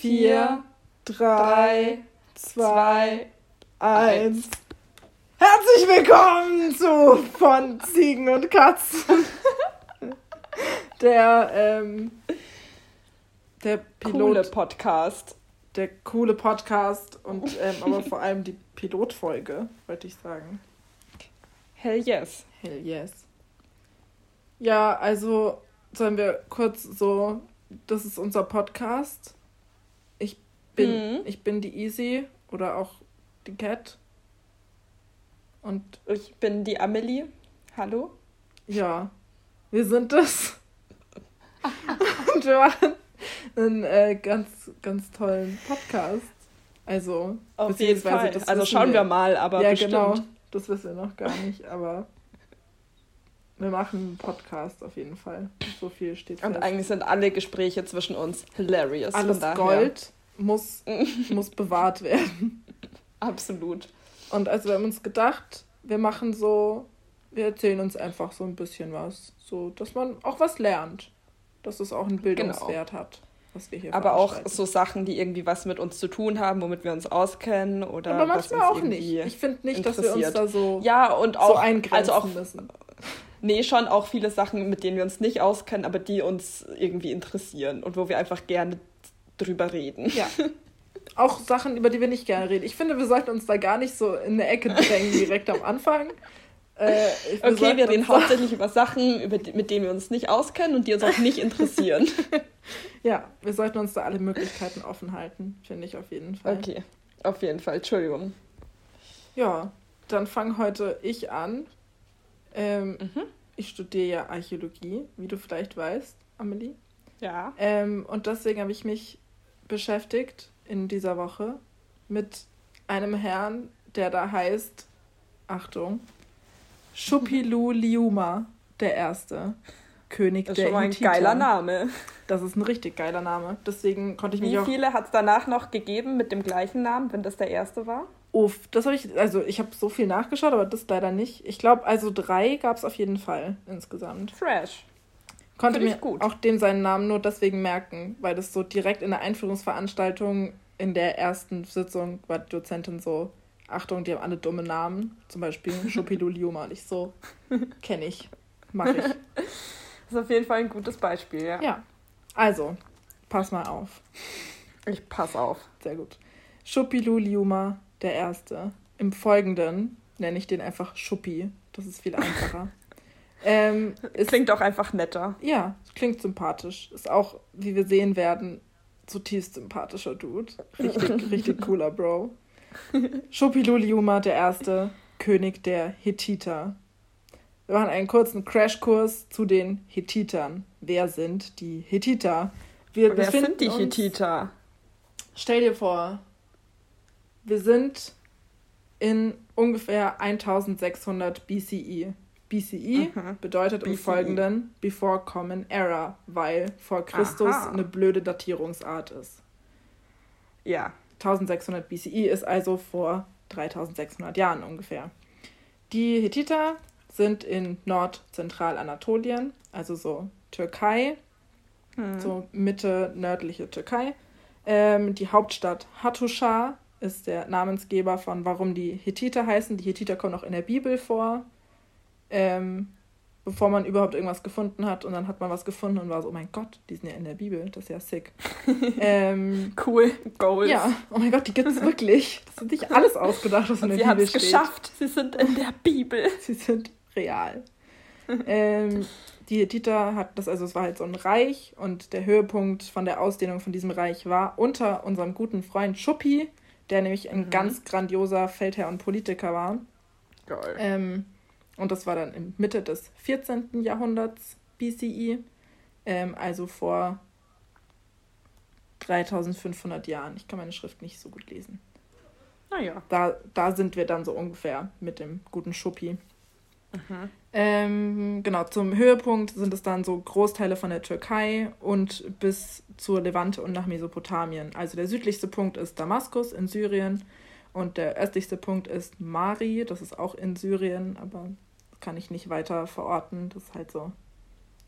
vier, drei, zwei, eins. Herzlich willkommen zu von Ziegen und Katzen. Der, ähm, der Pilot. Coole Podcast. Der coole Podcast und ähm, aber vor allem die Pilotfolge, wollte ich sagen. Hell yes. Hell yes. Ja, also sollen wir kurz so, das ist unser Podcast. Ich bin, Mhm. ich bin die Easy oder auch die Cat. Und Ich bin die Amelie. Hallo. ja, wir sind das. Und wir machen einen äh, ganz, ganz tollen Podcast. Also, Auf jeden Fall. das Also schauen wir mal, aber ja, bestimmt. genau. Das wissen wir noch gar nicht, aber wir machen einen Podcast auf jeden Fall. So viel steht Und fest. eigentlich sind alle Gespräche zwischen uns hilarious. Alles. Gold muss, muss bewahrt werden. Absolut. Und also wir haben uns gedacht, wir machen so, wir erzählen uns einfach so ein bisschen was. So, dass man auch was lernt. Dass es auch einen Bildungswert hat, was wir hier Genau. Aber auch so Sachen, die irgendwie was mit uns zu tun haben, womit wir uns auskennen oder Aber manchmal auch nicht. Ich finde nicht, dass wir uns da so, ja und so auch eingrenzen also auch müssen. nee schon auch viele Sachen, mit denen wir uns nicht auskennen, aber die uns irgendwie interessieren und wo wir einfach gerne drüber reden. Ja. Auch Sachen, über die wir nicht gerne reden. Ich finde, wir sollten uns da gar nicht so in eine Ecke drängen direkt am Anfang. Äh, Okay, wir reden hauptsächlich über Sachen, über die, mit denen wir uns nicht auskennen und die uns auch nicht interessieren. Ja, wir sollten uns da alle Möglichkeiten offen halten, finde ich auf jeden Fall. Okay, auf jeden Fall. Entschuldigung. Ja, dann fange heute ich an. Ähm, Mhm. Ich studiere ja Archäologie, wie du vielleicht weißt, Amelie. Ja. Ähm, und deswegen habe ich mich beschäftigt in dieser Woche mit einem Herrn, der da heißt, Achtung, Shupilu Liuma, der Erste, König Das ist der schon mal ein geiler Name. Das ist ein richtig geiler Name. Deswegen konnte ich mich Wie auch viele hat es danach noch gegeben mit dem gleichen Namen, wenn das der erste war? Uff, das habe ich, also ich habe so viel nachgeschaut, aber das leider nicht. Ich glaube, also drei gab es auf jeden Fall insgesamt. Fresh. Konnte mir gut. auch dem seinen Namen nur deswegen merken, weil das so direkt in der Einführungsveranstaltung in der ersten Sitzung war die Dozentin so, Achtung, die haben alle dumme Namen. Zum Beispiel Schupilu Liuma. Und ich so, kenne ich, mache ich. Das ist auf jeden Fall ein gutes Beispiel, ja. Ja, also, pass mal auf. Ich pass auf. Sehr gut. Schupilu Liuma, der Erste. Im Folgenden nenne ich den einfach Schuppi. Das ist viel einfacher. Ähm, Klingt auch einfach netter. ja, klingt sympathisch. Ist auch, wie wir sehen werden, zutiefst sympathischer Dude. Richtig, richtig cooler Bro. Schupilu Liuma, der Erste, König der Hethiter. Wir machen einen kurzen Crashkurs zu den Hethitern. Wer sind die Hethiter? Wir Wer sind die Hittiter? Stell dir vor, wir sind in ungefähr 1600 BCE. BCE Mhm. bedeutet im BCE. Folgenden Before Common Era, weil vor Christus Aha. eine blöde Datierungsart ist. Ja. 1600 BCE ist also vor 3600 Jahren ungefähr. Die Hethiter sind in Nordzentralanatolien, also so Türkei, Hm. so Mitte nördliche Türkei. Ähm, die Hauptstadt Hattusha ist der Namensgeber von, warum die Hethiter heißen. Die Hethiter kommen auch in der Bibel vor, ähm, bevor man überhaupt irgendwas gefunden hat. Und dann hat man was gefunden und war so, oh mein Gott, die sind ja in der Bibel, das ist ja sick. ähm, Cool. Goals. ja, oh mein Gott, die gibt es wirklich. Das ist nicht alles ausgedacht, was in der sie haben Bibel es steht. geschafft. Sie sind in der Bibel. Sie sind real. ähm, die Hethiter hat das, also es war halt so ein Reich und der Höhepunkt von der Ausdehnung von diesem Reich war unter unserem guten Freund Schuppi, der nämlich ein Mhm. ganz grandioser Feldherr und Politiker war. Geil. Ähm, und das war dann in Mitte des 14. Jahrhunderts BCE, ähm, also vor 3500 Jahren. Ich kann meine Schrift nicht so gut lesen. Naja. Da, da sind wir dann so ungefähr mit dem guten Schuppi. Mhm. Ähm, genau, zum Höhepunkt sind es dann so Großteile von der Türkei und bis zur Levante und nach Mesopotamien. Also der südlichste Punkt ist Damaskus in Syrien und der östlichste Punkt ist Mari, das ist auch in Syrien, aber kann ich nicht weiter verorten. Das ist halt so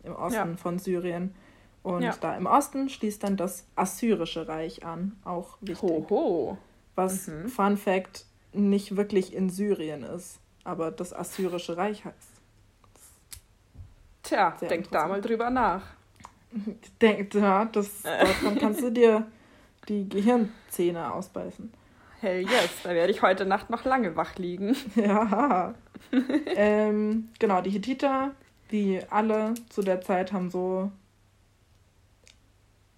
im Osten Ja. von Syrien. Und ja. da im Osten schließt dann das Assyrische Reich an, auch wichtig. Hoho. Was, mhm. Fun Fact, nicht wirklich in Syrien ist, aber das Assyrische Reich heißt. Tja, denk da mal drüber nach. Denk, ja, das, davon kannst du dir die Gehirnzähne ausbeißen. Hell yes, da werde ich heute Nacht noch lange wach liegen. Ja. ähm, genau, die Hittiter, wie alle zu der Zeit, haben so.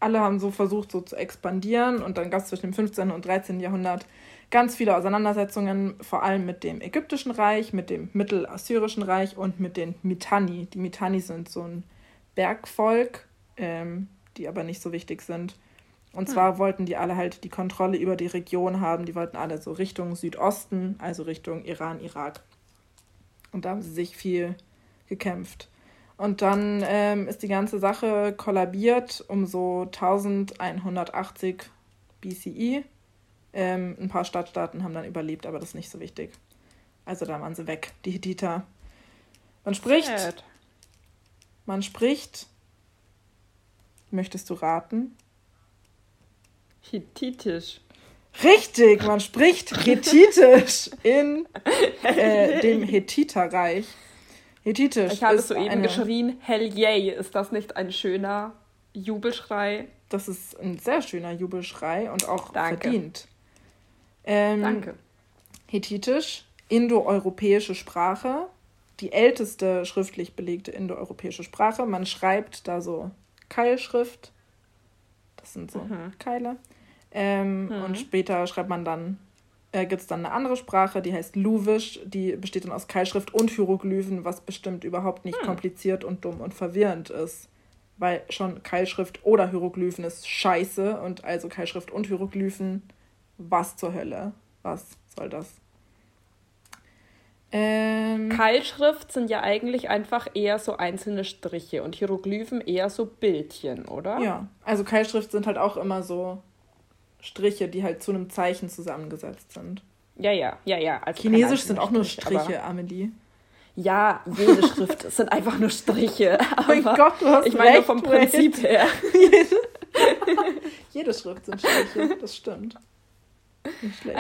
Alle haben so versucht, so zu expandieren und dann gab es zwischen dem 15. und 13. Jahrhundert ganz viele Auseinandersetzungen, vor allem mit dem Ägyptischen Reich, mit dem Mittelassyrischen Reich und mit den Mitanni. Die Mitanni sind so ein Bergvolk, ähm, die aber nicht so wichtig sind. Und zwar hm. wollten die alle halt die Kontrolle über die Region haben. Die wollten alle so Richtung Südosten, also Richtung Iran, Irak. Und da haben sie sich viel gekämpft. Und dann ähm, ist die ganze Sache kollabiert um so 1180 BCE. Ähm, ein paar Stadtstaaten haben dann überlebt, aber das ist nicht so wichtig. Also da waren sie weg, die Hittiter. Man spricht. Sad. Man spricht. Möchtest du raten? Hittitisch. Richtig, man spricht Hethitisch in äh, dem Hethiterreich. Hethitisch. Ich habe es soeben eine... geschrien, hell yay. Ist das nicht ein schöner Jubelschrei? Das ist ein sehr schöner Jubelschrei und auch Danke. verdient. Ähm, Danke. Hethitisch, indoeuropäische Sprache, die älteste schriftlich belegte indoeuropäische Sprache. Man schreibt da so Keilschrift. Das sind so mhm. Keile. Ähm, mhm. Und später schreibt man dann, äh, gibt es dann eine andere Sprache, die heißt Luwisch, die besteht dann aus Keilschrift und Hieroglyphen, was bestimmt überhaupt nicht mhm. kompliziert und dumm und verwirrend ist. Weil schon Keilschrift oder Hieroglyphen ist scheiße und also Keilschrift und Hieroglyphen, was zur Hölle? Was soll das? Ähm, Keilschrift sind ja eigentlich einfach eher so einzelne Striche und Hieroglyphen eher so Bildchen, oder? Ja, also Keilschrift sind halt auch immer so Striche, die halt zu einem Zeichen zusammengesetzt sind. Ja, ja, ja, ja. Also Chinesisch sind auch nur Striche, Amelie. Ja, jede Schrift sind einfach nur Striche. oh mein Gott, du hast Ich meine recht, vom Prinzip her. jede, jede Schrift sind Striche, das stimmt.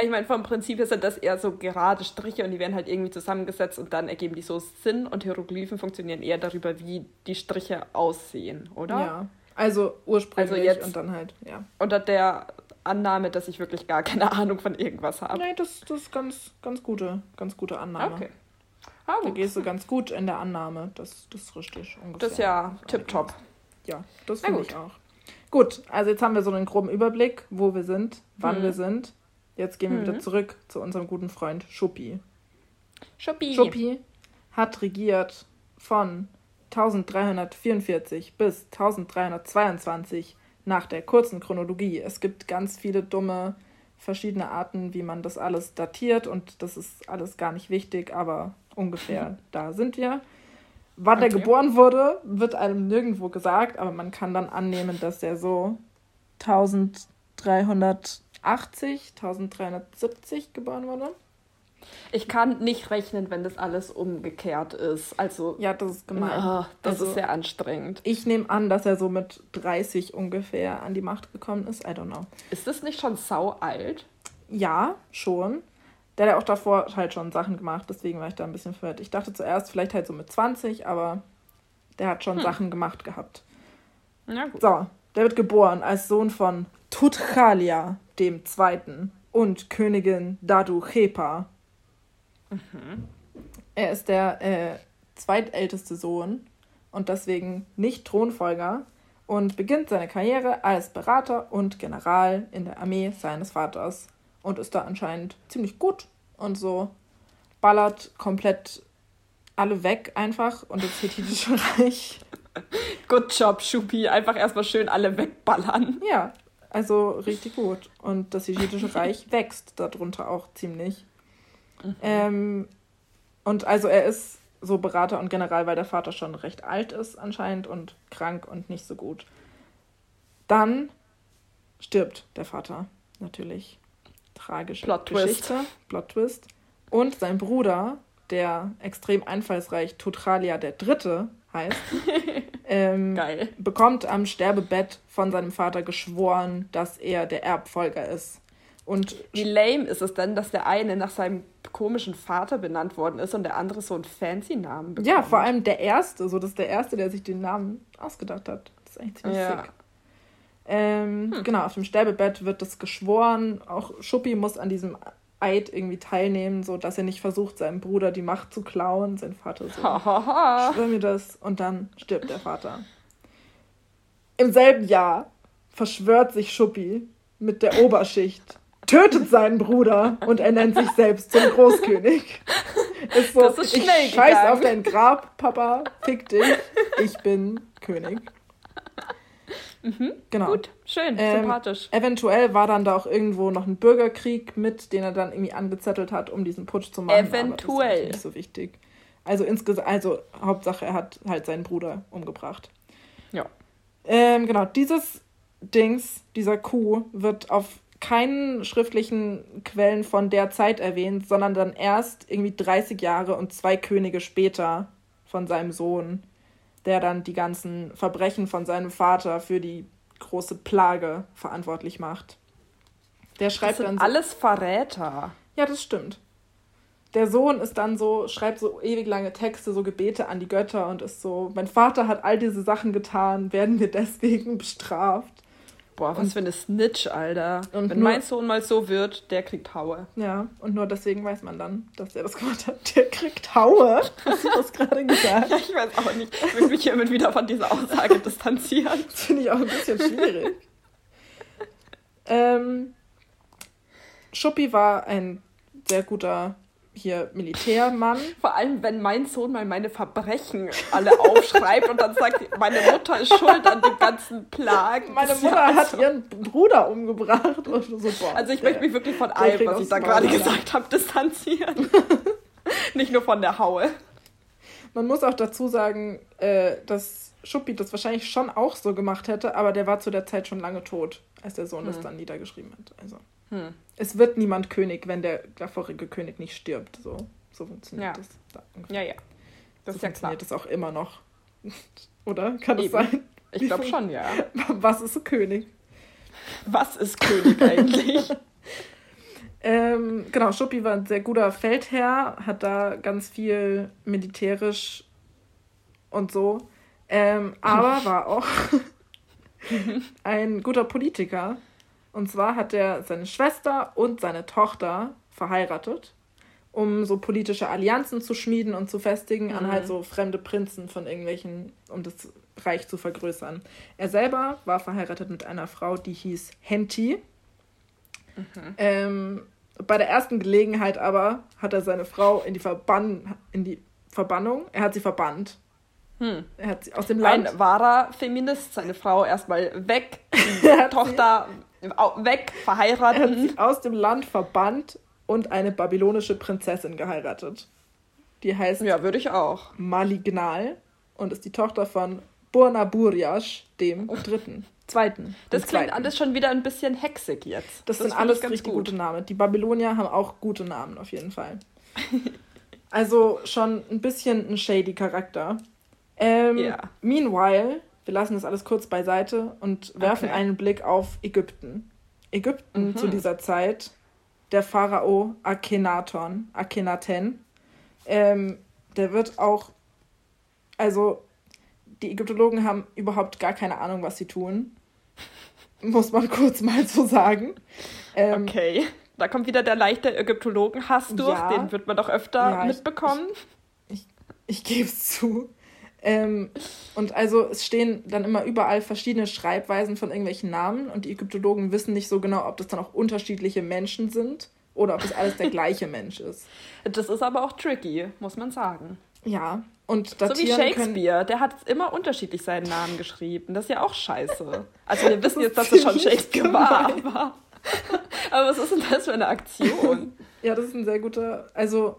Ich meine, vom Prinzip her sind das eher so gerade Striche und die werden halt irgendwie zusammengesetzt und dann ergeben die so Sinn und Hieroglyphen funktionieren eher darüber, wie die Striche aussehen, oder? Ja. Also ursprünglich also jetzt und dann halt, ja. Unter der Annahme, dass ich wirklich gar keine Ahnung von irgendwas habe. Nein, das, das ist ganz, ganz gute, ganz gute Annahme. Okay. Ah, da gehst du ganz gut in der Annahme. Das, das ist richtig. Ungefähr. Das ist ja tipptopp. Ja, das finde ich auch. Gut, also jetzt haben wir so einen groben Überblick, wo wir sind, wann hm. wir sind. Jetzt gehen wir hm. wieder zurück zu unserem guten Freund Schuppi. Schuppi. Schuppi hat regiert von 1344 bis 1322 nach der kurzen Chronologie. Es gibt ganz viele dumme verschiedene Arten, wie man das alles datiert und das ist alles gar nicht wichtig, aber ungefähr da sind wir. Wann okay. er geboren wurde, wird einem nirgendwo gesagt, aber man kann dann annehmen, dass er so 1380, 1370 geboren wurde. Ich kann nicht rechnen, wenn das alles umgekehrt ist. Also ja, das ist gemein. Oh, das also, ist sehr anstrengend. Ich nehme an, dass er so mit 30 ungefähr an die Macht gekommen ist. I don't know. Ist das nicht schon sau alt? Ja, schon. Der hat ja auch davor halt schon Sachen gemacht, deswegen war ich da ein bisschen verwirrt. Ich dachte zuerst vielleicht halt so mit 20, aber der hat schon hm. Sachen gemacht gehabt. Na gut. So, der wird geboren als Sohn von Tutchalia dem Zweiten und Königin Dadu Chepa Mhm. Er ist der äh, zweitälteste Sohn und deswegen nicht Thronfolger und beginnt seine Karriere als Berater und General in der Armee seines Vaters und ist da anscheinend ziemlich gut und so ballert komplett alle weg einfach und das hethitische Reich. Good job, Schupi. Einfach erstmal schön alle wegballern. Ja, also richtig gut. Und das hethitische Reich wächst darunter auch ziemlich. Mhm. Ähm, und also er ist so Berater und General, weil der Vater schon recht alt ist anscheinend und krank und nicht so gut. Dann stirbt der Vater natürlich. Tragische Plot Geschichte. Plot Twist. Und sein Bruder, der extrem einfallsreich Tutralia der Dritte heißt, ähm, bekommt am Sterbebett von seinem Vater geschworen, dass er der Erbfolger ist. Und Wie lame ist es denn, dass der eine nach seinem komischen Vater benannt worden ist und der andere so einen fancy Namen bekommt? Ja, vor allem der erste, so das ist der erste, der sich den Namen ausgedacht hat. Das ist eigentlich ziemlich ja. sick. Ähm, hm. Genau, auf dem Sterbebett wird das geschworen. Auch Schuppi muss an diesem Eid irgendwie teilnehmen, so dass er nicht versucht, seinem Bruder die Macht zu klauen. Sein Vater so, schwör mir das. Und dann stirbt der Vater. Im selben Jahr verschwört sich Schuppi mit der Oberschicht, tötet seinen Bruder und er nennt sich selbst zum Großkönig. Ist so, das ist schnell ich scheiß auf dein Grab, Papa, fick dich, ich bin König. Mhm. Genau. Gut, schön, ähm, sympathisch. Eventuell war dann da auch irgendwo noch ein Bürgerkrieg mit, den er dann irgendwie angezettelt hat, um diesen Putsch zu machen. Eventuell. Aber das ist nicht so wichtig. Also insgesamt, also Hauptsache, er hat halt seinen Bruder umgebracht. Ja. Ähm, genau, dieses Dings, dieser Coup, wird auf keinen schriftlichen Quellen von der Zeit erwähnt, sondern dann erst irgendwie 30 Jahre und zwei Könige später von seinem Sohn der dann die ganzen Verbrechen von seinem Vater für die große Plage verantwortlich macht. Der schreibt das sind dann so, alles Verräter. Ja, das stimmt. Der Sohn ist dann so, schreibt so ewig lange Texte, so Gebete an die Götter und ist so, mein Vater hat all diese Sachen getan, werden wir deswegen bestraft. Boah, was für eine Snitch, Alter. Und Wenn nur, mein Sohn mal so wird, der kriegt Haue. Ja, und nur deswegen weiß man dann, dass er das gemacht hat. Der kriegt Haue. Hast du das gerade gesagt? ja, ich weiß auch nicht. Ich will mich hiermit wieder von dieser Aussage distanzieren. Das finde ich auch ein bisschen schwierig. ähm, Schuppi war ein sehr guter hier Militärmann. Vor allem, wenn mein Sohn mal meine Verbrechen alle aufschreibt und dann sagt, meine Mutter ist schuld an den ganzen Plagen. Meine Mutter ja hat ihren Bruder umgebracht und so. Boah, also ich der, möchte mich wirklich von allem, was ich da gerade gesagt habe, distanzieren. Nicht nur von der Haue. Man muss auch dazu sagen, äh, dass Schuppi das wahrscheinlich schon auch so gemacht hätte, aber der war zu der Zeit schon lange tot, als der Sohn hm. das dann niedergeschrieben hat. Also. Hm. Es wird niemand König, wenn der vorige König nicht stirbt. So, so funktioniert ja. das. Da ja, ja. Das so ist ja funktioniert das auch immer noch. Oder? Kann es sein? Ich glaube schon, ja. Was ist ein König? Was ist König eigentlich? ähm, genau, Schuppi war ein sehr guter Feldherr, hat da ganz viel militärisch und so. Ähm, aber war auch ein guter Politiker. Und zwar hat er seine Schwester und seine Tochter verheiratet, um so politische Allianzen zu schmieden und zu festigen mhm. an halt so fremde Prinzen von irgendwelchen, um das Reich zu vergrößern. Er selber war verheiratet mit einer Frau, die hieß Henti. Mhm. Ähm, bei der ersten Gelegenheit aber hat er seine Frau in die, Verbann in die Verbannung, er hat sie verbannt. Hm. Er hat sie aus dem Land. Ein wahrer Feminist, seine Frau erstmal weg, Tochter weg, verheiratet. Er hat sie aus dem Land verbannt und eine babylonische Prinzessin geheiratet. Die heißt. Ja, würde ich auch. Malignal und ist die Tochter von Burnaburiash, dem dritten. Zweiten. Das klingt zweiten. alles schon wieder ein bisschen hexig jetzt. Das, das sind alles richtig gut. gute Namen. Die Babylonier haben auch gute Namen auf jeden Fall. also schon ein bisschen ein shady Charakter. Ähm, yeah. Meanwhile wir lassen das alles kurz beiseite und werfen okay. einen Blick auf Ägypten. Ägypten mhm. zu dieser Zeit, der Pharao Akhenaton, Akhenaten, ähm, der wird auch, also die Ägyptologen haben überhaupt gar keine Ahnung, was sie tun. Muss man kurz mal so sagen. Ähm, okay, da kommt wieder der leichte Ägyptologen-Hass durch, ja, den wird man doch öfter ja, mitbekommen. Ich, ich, ich, ich gebe es zu. Ähm, und also es stehen dann immer überall verschiedene Schreibweisen von irgendwelchen Namen und die Ägyptologen wissen nicht so genau, ob das dann auch unterschiedliche Menschen sind oder ob es alles der gleiche Mensch ist. Das ist aber auch tricky, muss man sagen. Ja, und So wie Shakespeare, der hat immer unterschiedlich seinen Namen geschrieben. Das ist ja auch scheiße. Also wir wissen jetzt, dass es schon Shakespeare war, aber, aber was ist denn das für eine Aktion? ja, das ist ein sehr guter, also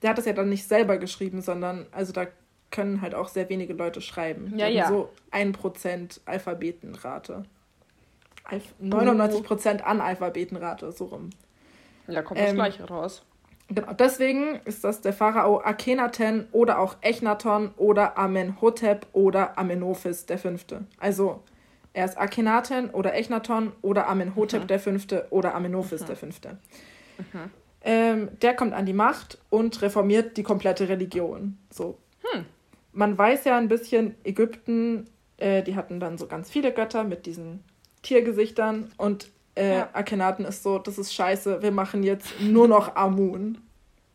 der hat das ja dann nicht selber geschrieben, sondern also da können halt auch sehr wenige Leute schreiben. Ja, ja. So 1% Alphabetenrate. Alf 99% Analphabetenrate, so rum. Ja, kommt ähm, das Gleiche raus. Genau, deswegen ist das der Pharao Akhenaten oder auch Echnaton oder Amenhotep oder Amenophis der Fünfte. Also er ist Akhenaten oder Echnaton oder Amenhotep mhm. der Fünfte oder Amenophis mhm. der Fünfte. Mhm. Ähm, der kommt an die Macht und reformiert die komplette Religion. So. Man weiß ja ein bisschen, Ägypten, äh, die hatten dann so ganz viele Götter mit diesen Tiergesichtern und äh, ja. Akhenaten ist so, das ist scheiße, wir machen jetzt nur noch Amun.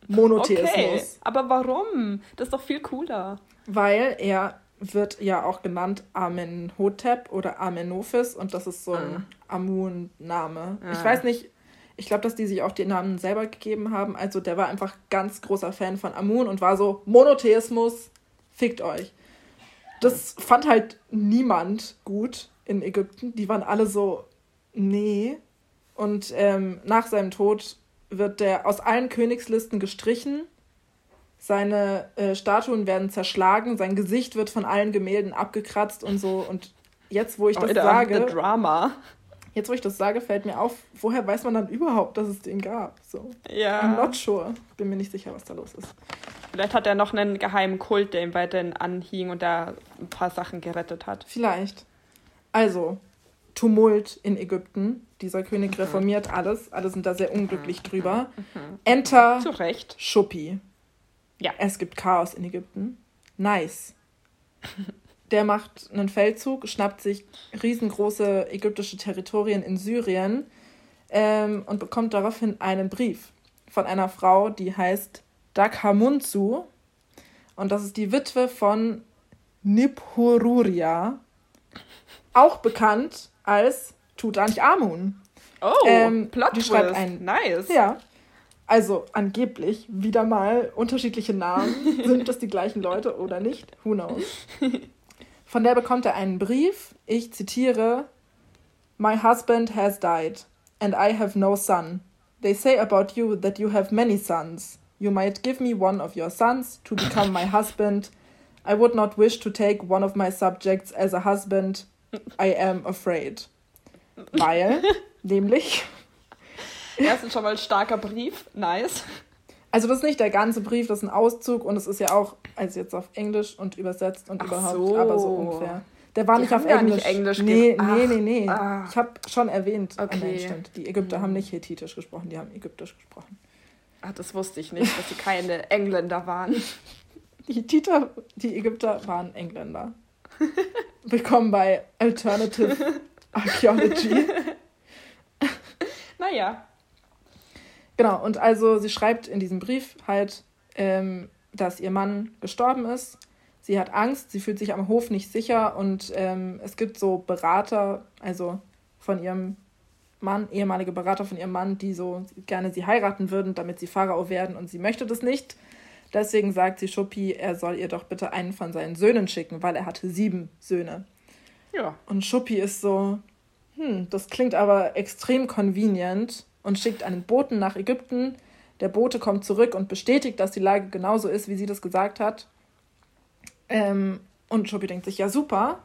Monotheismus. Okay, aber warum? Das ist doch viel cooler. Weil er wird ja auch genannt Amenhotep oder Amenophis und das ist so ein ah. Amun-Name. Ah. Ich weiß nicht, ich glaube, dass die sich auch die Namen selber gegeben haben. Also der war einfach ganz großer Fan von Amun und war so, Monotheismus, fickt euch. Das fand halt niemand gut in Ägypten. Die waren alle so, nee. Und ähm, nach seinem Tod wird der aus allen Königslisten gestrichen. Seine äh, Statuen werden zerschlagen, sein Gesicht wird von allen Gemälden abgekratzt und so. Und jetzt, wo ich das sage. Drama. Jetzt, wo ich das sage, fällt mir auf, woher weiß man dann überhaupt, dass es den gab? So. Ja. I'm not sure. Bin mir nicht sicher, was da los ist. Vielleicht hat er noch einen geheimen Kult, der ihm weiterhin anhing und da ein paar Sachen gerettet hat. Vielleicht. Also, Tumult in Ägypten. Dieser König mhm. reformiert alles. Alle sind da sehr unglücklich mhm. drüber. Mhm. Enter Zu Recht. Schuppi. Ja. Es gibt Chaos in Ägypten. Nice. Der macht einen Feldzug, schnappt sich riesengroße ägyptische Territorien in Syrien ähm, und bekommt daraufhin einen Brief von einer Frau, die heißt Dakhamunzu. Und das ist die Witwe von Niphururia, auch bekannt als Tutanchamun. Oh, ähm, Plot die schreibt ein, Nice. Ja. Also angeblich wieder mal unterschiedliche Namen. Sind das die gleichen Leute oder nicht? Who knows? Von der bekommt er einen Brief. Ich zitiere: My husband has died and I have no son. They say about you that you have many sons. You might give me one of your sons to become my husband. I would not wish to take one of my subjects as a husband. I am afraid. Weil, nämlich. Erstens schon mal ein starker Brief. Nice. Also, das ist nicht der ganze Brief, das ist ein Auszug und es ist ja auch, also jetzt auf Englisch und übersetzt und Ach überhaupt, so. aber so ungefähr. Der war Die nicht auf Englisch. Nicht Englisch nee, Ach. nee, nee, nee. Ah. Ich habe schon erwähnt, okay. nein, stimmt. Die Ägypter hm. haben nicht Hethitisch gesprochen, die haben Ägyptisch gesprochen. Ach, das wusste ich nicht, dass sie keine Engländer waren. Die Titer, die Ägypter waren Engländer. Willkommen bei Alternative Archaeology. naja. Genau, und also sie schreibt in diesem Brief halt, ähm, dass ihr Mann gestorben ist. Sie hat Angst, sie fühlt sich am Hof nicht sicher und ähm, es gibt so Berater, also von ihrem Mann, ehemalige Berater von ihrem Mann, die so gerne sie heiraten würden, damit sie Pharao werden und sie möchte das nicht. Deswegen sagt sie Schuppi, er soll ihr doch bitte einen von seinen Söhnen schicken, weil er hatte sieben Söhne. Ja. Und Schuppi ist so, hm, das klingt aber extrem convenient und schickt einen Boten nach Ägypten. Der Bote kommt zurück und bestätigt, dass die Lage genauso ist, wie sie das gesagt hat. Ähm, und Schuppi denkt sich, ja super,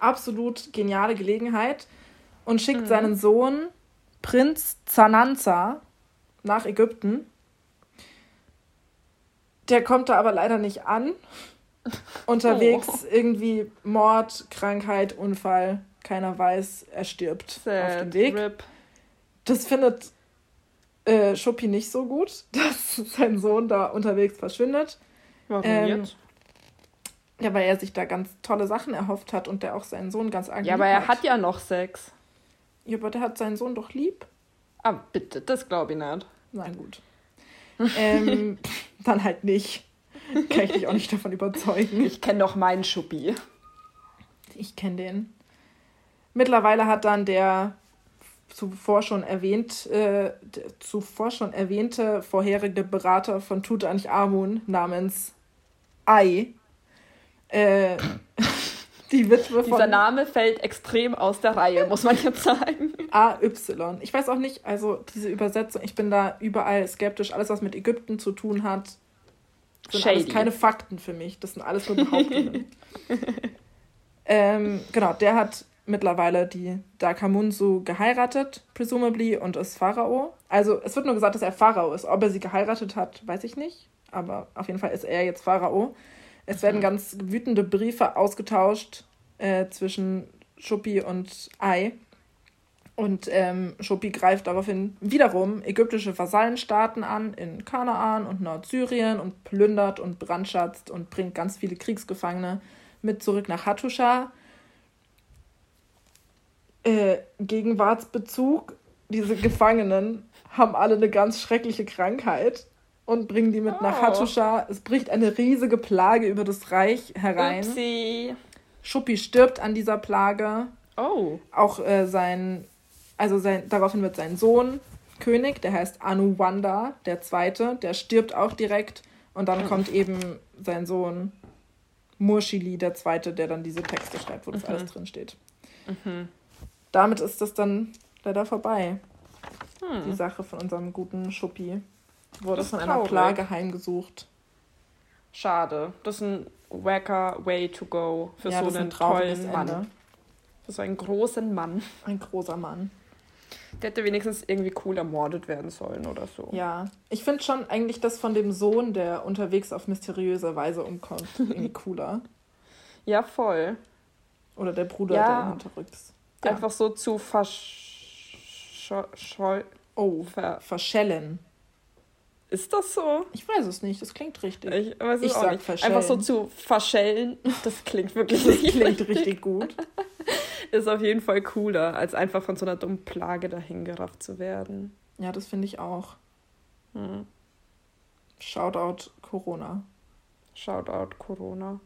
absolut geniale Gelegenheit und schickt mhm. seinen Sohn Prinz Zananza nach Ägypten. Der kommt da aber leider nicht an. Unterwegs oh. irgendwie Mord, Krankheit, Unfall. Keiner weiß, er stirbt Sad. auf dem Weg. Rip. Das findet äh, Schuppi nicht so gut, dass sein Sohn da unterwegs verschwindet. Warum ähm, jetzt? Ja, weil er sich da ganz tolle Sachen erhofft hat und der auch seinen Sohn ganz arg Ja, aber er hat. hat ja noch Sex. Ja, aber der hat seinen Sohn doch lieb. Ah, bitte, das glaube ich nicht. Na gut. ähm, dann halt nicht. Kann ich dich auch nicht davon überzeugen. Ich kenne doch meinen Schuppi. Ich kenne den. Mittlerweile hat dann der zuvor schon erwähnt, äh, zuvor schon erwähnte vorherige Berater von Tutanchamun namens Ai äh, die Witwe von. Dieser Name fällt extrem aus der Reihe, muss man jetzt sagen. AY. Ich weiß auch nicht, also diese Übersetzung, ich bin da überall skeptisch. Alles, was mit Ägypten zu tun hat, sind Shady. alles keine Fakten für mich. Das sind alles nur Behauptungen. ähm, genau, der hat mittlerweile die Dakamunsu geheiratet, presumably, und ist Pharao. Also es wird nur gesagt, dass er Pharao ist. Ob er sie geheiratet hat, weiß ich nicht. Aber auf jeden Fall ist er jetzt Pharao. Es werden ganz wütende Briefe ausgetauscht äh, zwischen Schuppi und Ai. Und ähm, Schuppi greift daraufhin wiederum ägyptische Vasallenstaaten an in Kanaan und Nordsyrien und plündert und brandschatzt und bringt ganz viele Kriegsgefangene mit zurück nach Hattusha. Äh, Gegenwartsbezug, diese Gefangenen haben alle eine ganz schreckliche Krankheit und bringen die mit oh. nach Hattusha. Es bricht eine riesige Plage über das Reich herein. Upsi. Schuppi stirbt an dieser Plage. Oh. Auch äh, sein, also sein, daraufhin wird sein Sohn König, der heißt Anuwanda, der Zweite, der stirbt auch direkt. Und dann kommt eben sein Sohn Murshili, der Zweite, der dann diese Texte schreibt, wo das mhm. alles drin steht. Mhm. Damit ist das dann leider vorbei. Hm. Die Sache von unserem guten Schuppi. Wurde von einer Plage heimgesucht. Schade. Das ist ein wacker Way to go für ja, so einen ein tollen Mann. Ende. Für so einen großen Mann. Ein großer Mann. Der hätte wenigstens irgendwie cool ermordet werden sollen oder so. Ja, ich finde schon eigentlich das von dem Sohn, der unterwegs auf mysteriöse Weise umkommt, irgendwie cooler. Ja, voll. Oder der Bruder, ja, der hinterrücks. Ja. Einfach so zu versch... Oh, ver verschellen. Ist das so? Ich weiß es nicht, das klingt richtig. Ich, weiß ich sag nicht. Verschellen. Einfach so zu verschellen, das klingt wirklich das klingt richtig. richtig gut. Ist auf jeden Fall cooler, als einfach von so einer dummen Plage dahingerafft zu werden. Ja, das finde ich auch. Hm. Shoutout Corona. Shoutout Corona.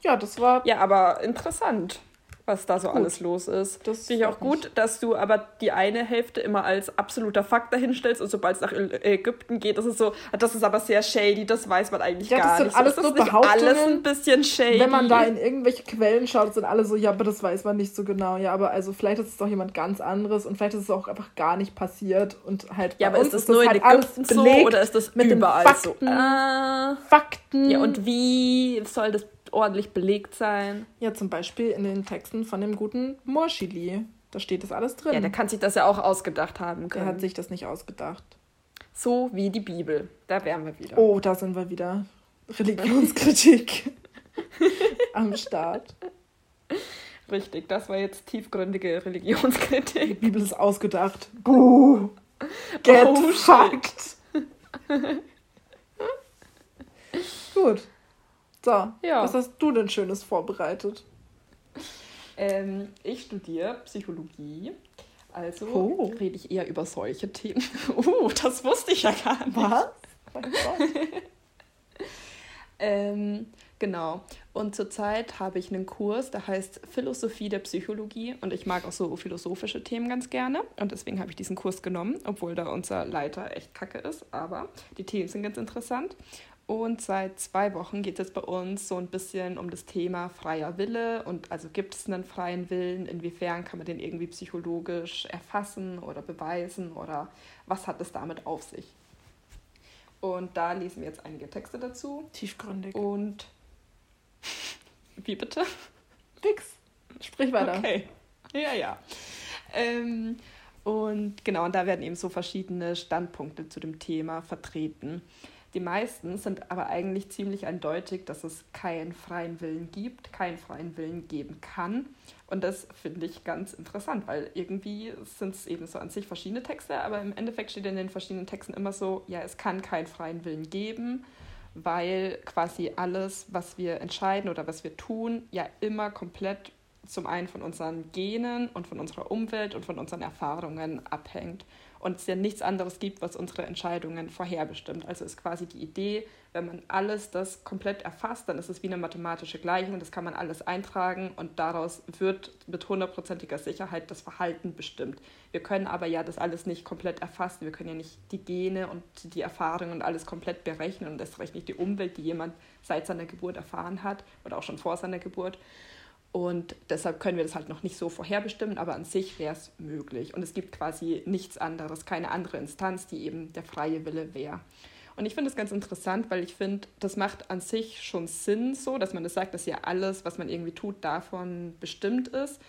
Ja, das war. Ja, aber interessant was da so gut. alles los ist. Das finde ich auch gut, dass du aber die eine Hälfte immer als absoluter Fakt dahinstellst und sobald es nach Ägypten geht, das ist so, das ist aber sehr shady, das weiß man eigentlich ja, gar nicht. Alles so, ist das so alles ein bisschen shady? Wenn man da in irgendwelche Quellen schaut, sind alle so, ja, aber das weiß man nicht so genau. Ja, aber also vielleicht ist es doch jemand ganz anderes und vielleicht ist es auch einfach gar nicht passiert und halt Ja, aber ist das, ist nur das halt in Ägypten so oder ist das mit überall Fakten, so? Äh, Fakten. Ja, und wie soll das ordentlich belegt sein. Ja, zum Beispiel in den Texten von dem guten Morschili. Da steht das alles drin. Ja, der kann sich das ja auch ausgedacht haben können. Der hat sich das nicht ausgedacht. So wie die Bibel. Da wären wir wieder. Oh, da sind wir wieder. Religionskritik am Start. Richtig, das war jetzt tiefgründige Religionskritik. Die Bibel ist ausgedacht. Buh. Get oh, fucked. Gut. So, ja. was hast du denn Schönes vorbereitet? Ähm, ich studiere Psychologie. Also oh. rede ich eher über solche Themen. Uh, das wusste ich ja gar nicht. Was? ähm, genau. Und zurzeit habe ich einen Kurs, der heißt Philosophie der Psychologie. Und ich mag auch so philosophische Themen ganz gerne. Und deswegen habe ich diesen Kurs genommen, obwohl da unser Leiter echt kacke ist. Aber die Themen sind ganz interessant. Und seit zwei Wochen geht es bei uns so ein bisschen um das Thema freier Wille und also gibt es einen freien Willen, inwiefern kann man den irgendwie psychologisch erfassen oder beweisen oder was hat es damit auf sich? Und da lesen wir jetzt einige Texte dazu. Tiefgründig. Und wie bitte? Nix. Sprich weiter. Okay. Ja, ja. Ähm, und genau, und da werden eben so verschiedene Standpunkte zu dem Thema vertreten. Die meisten sind aber eigentlich ziemlich eindeutig, dass es keinen freien Willen gibt, keinen freien Willen geben kann. Und das finde ich ganz interessant, weil irgendwie sind es eben so an sich verschiedene Texte, aber im Endeffekt steht in den verschiedenen Texten immer so, ja, es kann keinen freien Willen geben, weil quasi alles, was wir entscheiden oder was wir tun, ja immer komplett zum einen von unseren Genen und von unserer Umwelt und von unseren Erfahrungen abhängt und es ja nichts anderes gibt, was unsere Entscheidungen vorherbestimmt. Also ist quasi die Idee, wenn man alles das komplett erfasst, dann ist es wie eine mathematische Gleichung, das kann man alles eintragen und daraus wird mit hundertprozentiger Sicherheit das Verhalten bestimmt. Wir können aber ja das alles nicht komplett erfassen, wir können ja nicht die Gene und die Erfahrungen und alles komplett berechnen und erst recht nicht die Umwelt, die jemand seit seiner Geburt erfahren hat oder auch schon vor seiner Geburt. Und deshalb können wir das halt noch nicht so vorherbestimmen, aber an sich wäre es möglich. Und es gibt quasi nichts anderes, keine andere Instanz, die eben der freie Wille wäre. Und ich finde es ganz interessant, weil ich finde, das macht an sich schon Sinn so, dass man das sagt, dass ja alles, was man irgendwie tut, davon bestimmt ist.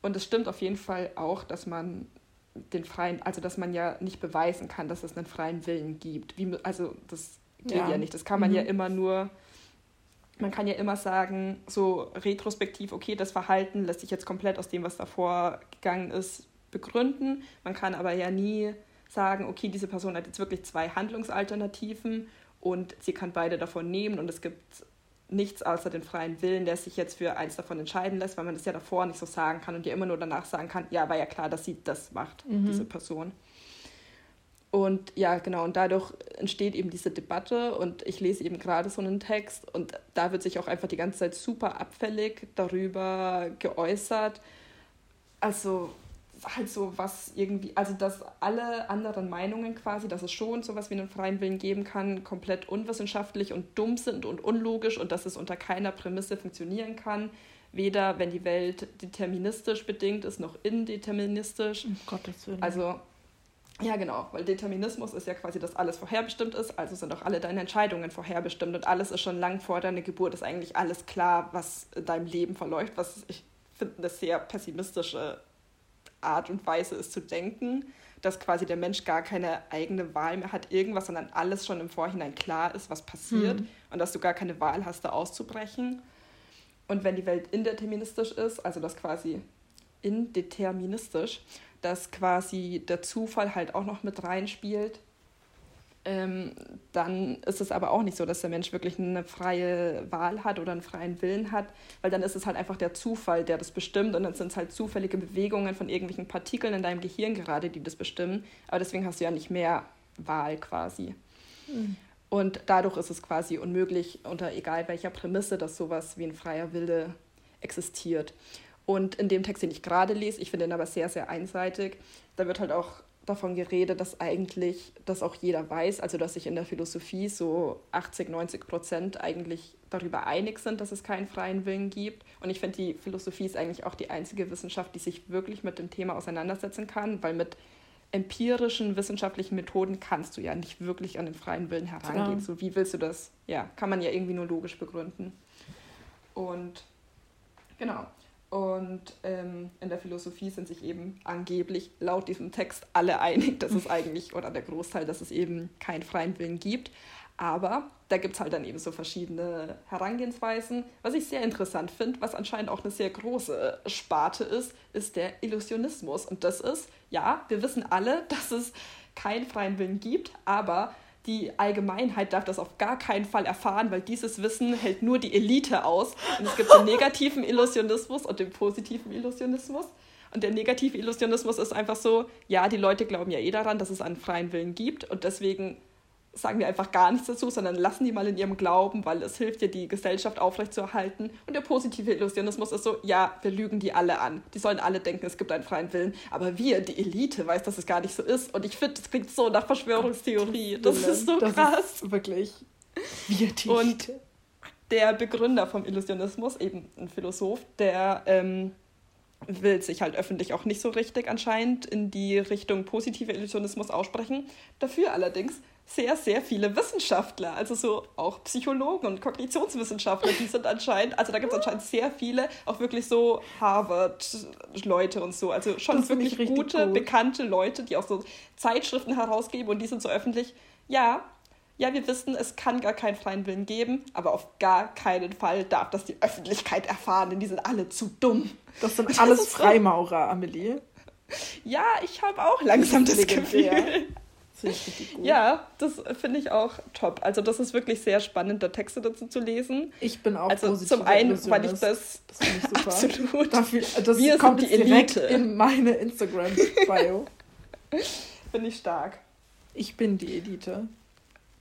Und es stimmt auf jeden Fall auch, dass man den freien, also dass man ja nicht beweisen kann, dass es einen freien Willen gibt. Wie, also das geht ja. ja nicht. Das kann man mhm. ja immer nur, man kann ja immer sagen, so retrospektiv, okay, das Verhalten lässt sich jetzt komplett aus dem, was davor gegangen ist, begründen. Man kann aber ja nie sagen, okay, diese Person hat jetzt wirklich zwei Handlungsalternativen und sie kann beide davon nehmen und es gibt nichts außer den freien Willen, der sich jetzt für eins davon entscheiden lässt, weil man das ja davor nicht so sagen kann und ja immer nur danach sagen kann, ja, war ja klar, dass sie das macht, mhm. diese Person. Und ja, genau, und dadurch entsteht eben diese Debatte und ich lese eben gerade so einen Text und da wird sich auch einfach die ganze Zeit super abfällig darüber geäußert. Also halt so was irgendwie, also dass alle anderen Meinungen quasi, dass es schon sowas wie einen freien Willen geben kann, komplett unwissenschaftlich und dumm sind und unlogisch und dass es unter keiner Prämisse funktionieren kann. Weder wenn die Welt deterministisch bedingt ist, noch indeterministisch. Um Gottes Willen. Also, ja, genau, weil Determinismus ist ja quasi, dass alles vorherbestimmt ist, also sind auch alle deine Entscheidungen vorherbestimmt und alles ist schon lang vor deiner Geburt, ist eigentlich alles klar, was in deinem Leben verläuft, was ich finde eine sehr pessimistische Art und Weise ist zu denken, dass quasi der Mensch gar keine eigene Wahl mehr hat, irgendwas, sondern alles schon im Vorhinein klar ist, was passiert mhm. und dass du gar keine Wahl hast, da auszubrechen. Und wenn die Welt indeterministisch ist, also das quasi indeterministisch, dass quasi der Zufall halt auch noch mit reinspielt, ähm, dann ist es aber auch nicht so, dass der Mensch wirklich eine freie Wahl hat oder einen freien Willen hat, weil dann ist es halt einfach der Zufall, der das bestimmt und dann sind es halt zufällige Bewegungen von irgendwelchen Partikeln in deinem Gehirn gerade, die das bestimmen. Aber deswegen hast du ja nicht mehr Wahl quasi. Mhm. Und dadurch ist es quasi unmöglich, unter egal welcher Prämisse, dass sowas wie ein freier Wille existiert. Und in dem Text, den ich gerade lese, ich finde ihn aber sehr, sehr einseitig, da wird halt auch davon geredet, dass eigentlich das auch jeder weiß, also dass sich in der Philosophie so 80, 90 Prozent eigentlich darüber einig sind, dass es keinen freien Willen gibt. Und ich finde, die Philosophie ist eigentlich auch die einzige Wissenschaft, die sich wirklich mit dem Thema auseinandersetzen kann, weil mit empirischen wissenschaftlichen Methoden kannst du ja nicht wirklich an den freien Willen herangehen. Ja. So wie willst du das? Ja, kann man ja irgendwie nur logisch begründen. Und genau. Und ähm, in der Philosophie sind sich eben angeblich laut diesem Text alle einig, dass es eigentlich, oder der Großteil, dass es eben keinen freien Willen gibt. Aber da gibt es halt dann eben so verschiedene Herangehensweisen. Was ich sehr interessant finde, was anscheinend auch eine sehr große Sparte ist, ist der Illusionismus. Und das ist, ja, wir wissen alle, dass es keinen freien Willen gibt, aber die Allgemeinheit darf das auf gar keinen Fall erfahren, weil dieses Wissen hält nur die Elite aus. Und es gibt den negativen Illusionismus und den positiven Illusionismus. Und der negative Illusionismus ist einfach so, ja, die Leute glauben ja eh daran, dass es einen freien Willen gibt und deswegen sagen wir einfach gar nichts dazu, sondern lassen die mal in ihrem Glauben, weil es hilft dir, die Gesellschaft aufrechtzuerhalten. Und der positive Illusionismus ist so, ja, wir lügen die alle an. Die sollen alle denken, es gibt einen freien Willen. Aber wir, die Elite, weiß, dass es gar nicht so ist. Und ich finde, das klingt so nach Verschwörungstheorie. Das ist so das krass. Ist wirklich. Wir die Und der Begründer vom Illusionismus, eben ein Philosoph, der ähm, will sich halt öffentlich auch nicht so richtig anscheinend in die Richtung positive Illusionismus aussprechen. Dafür allerdings sehr, sehr viele Wissenschaftler, also so auch Psychologen und Kognitionswissenschaftler, die sind anscheinend, also da gibt es anscheinend sehr viele, auch wirklich so Harvard-Leute und so, also schon wirklich gute, gut. bekannte Leute, die auch so Zeitschriften herausgeben und die sind so öffentlich, ja, ja, wir wissen, es kann gar keinen freien Willen geben, aber auf gar keinen Fall darf das die Öffentlichkeit erfahren, denn die sind alle zu dumm. Das sind alles das Freimaurer, Amelie. Ja, ich habe auch langsam das, das Gefühl. Ja, das finde ich auch top. Also das ist wirklich sehr spannend, da Texte dazu zu lesen. Ich bin auch also zum einen, weil ich das, das ich absolut. Dafür, das Wir kommt die Elite in meine Instagram Bio. finde ich stark. Ich bin die Elite.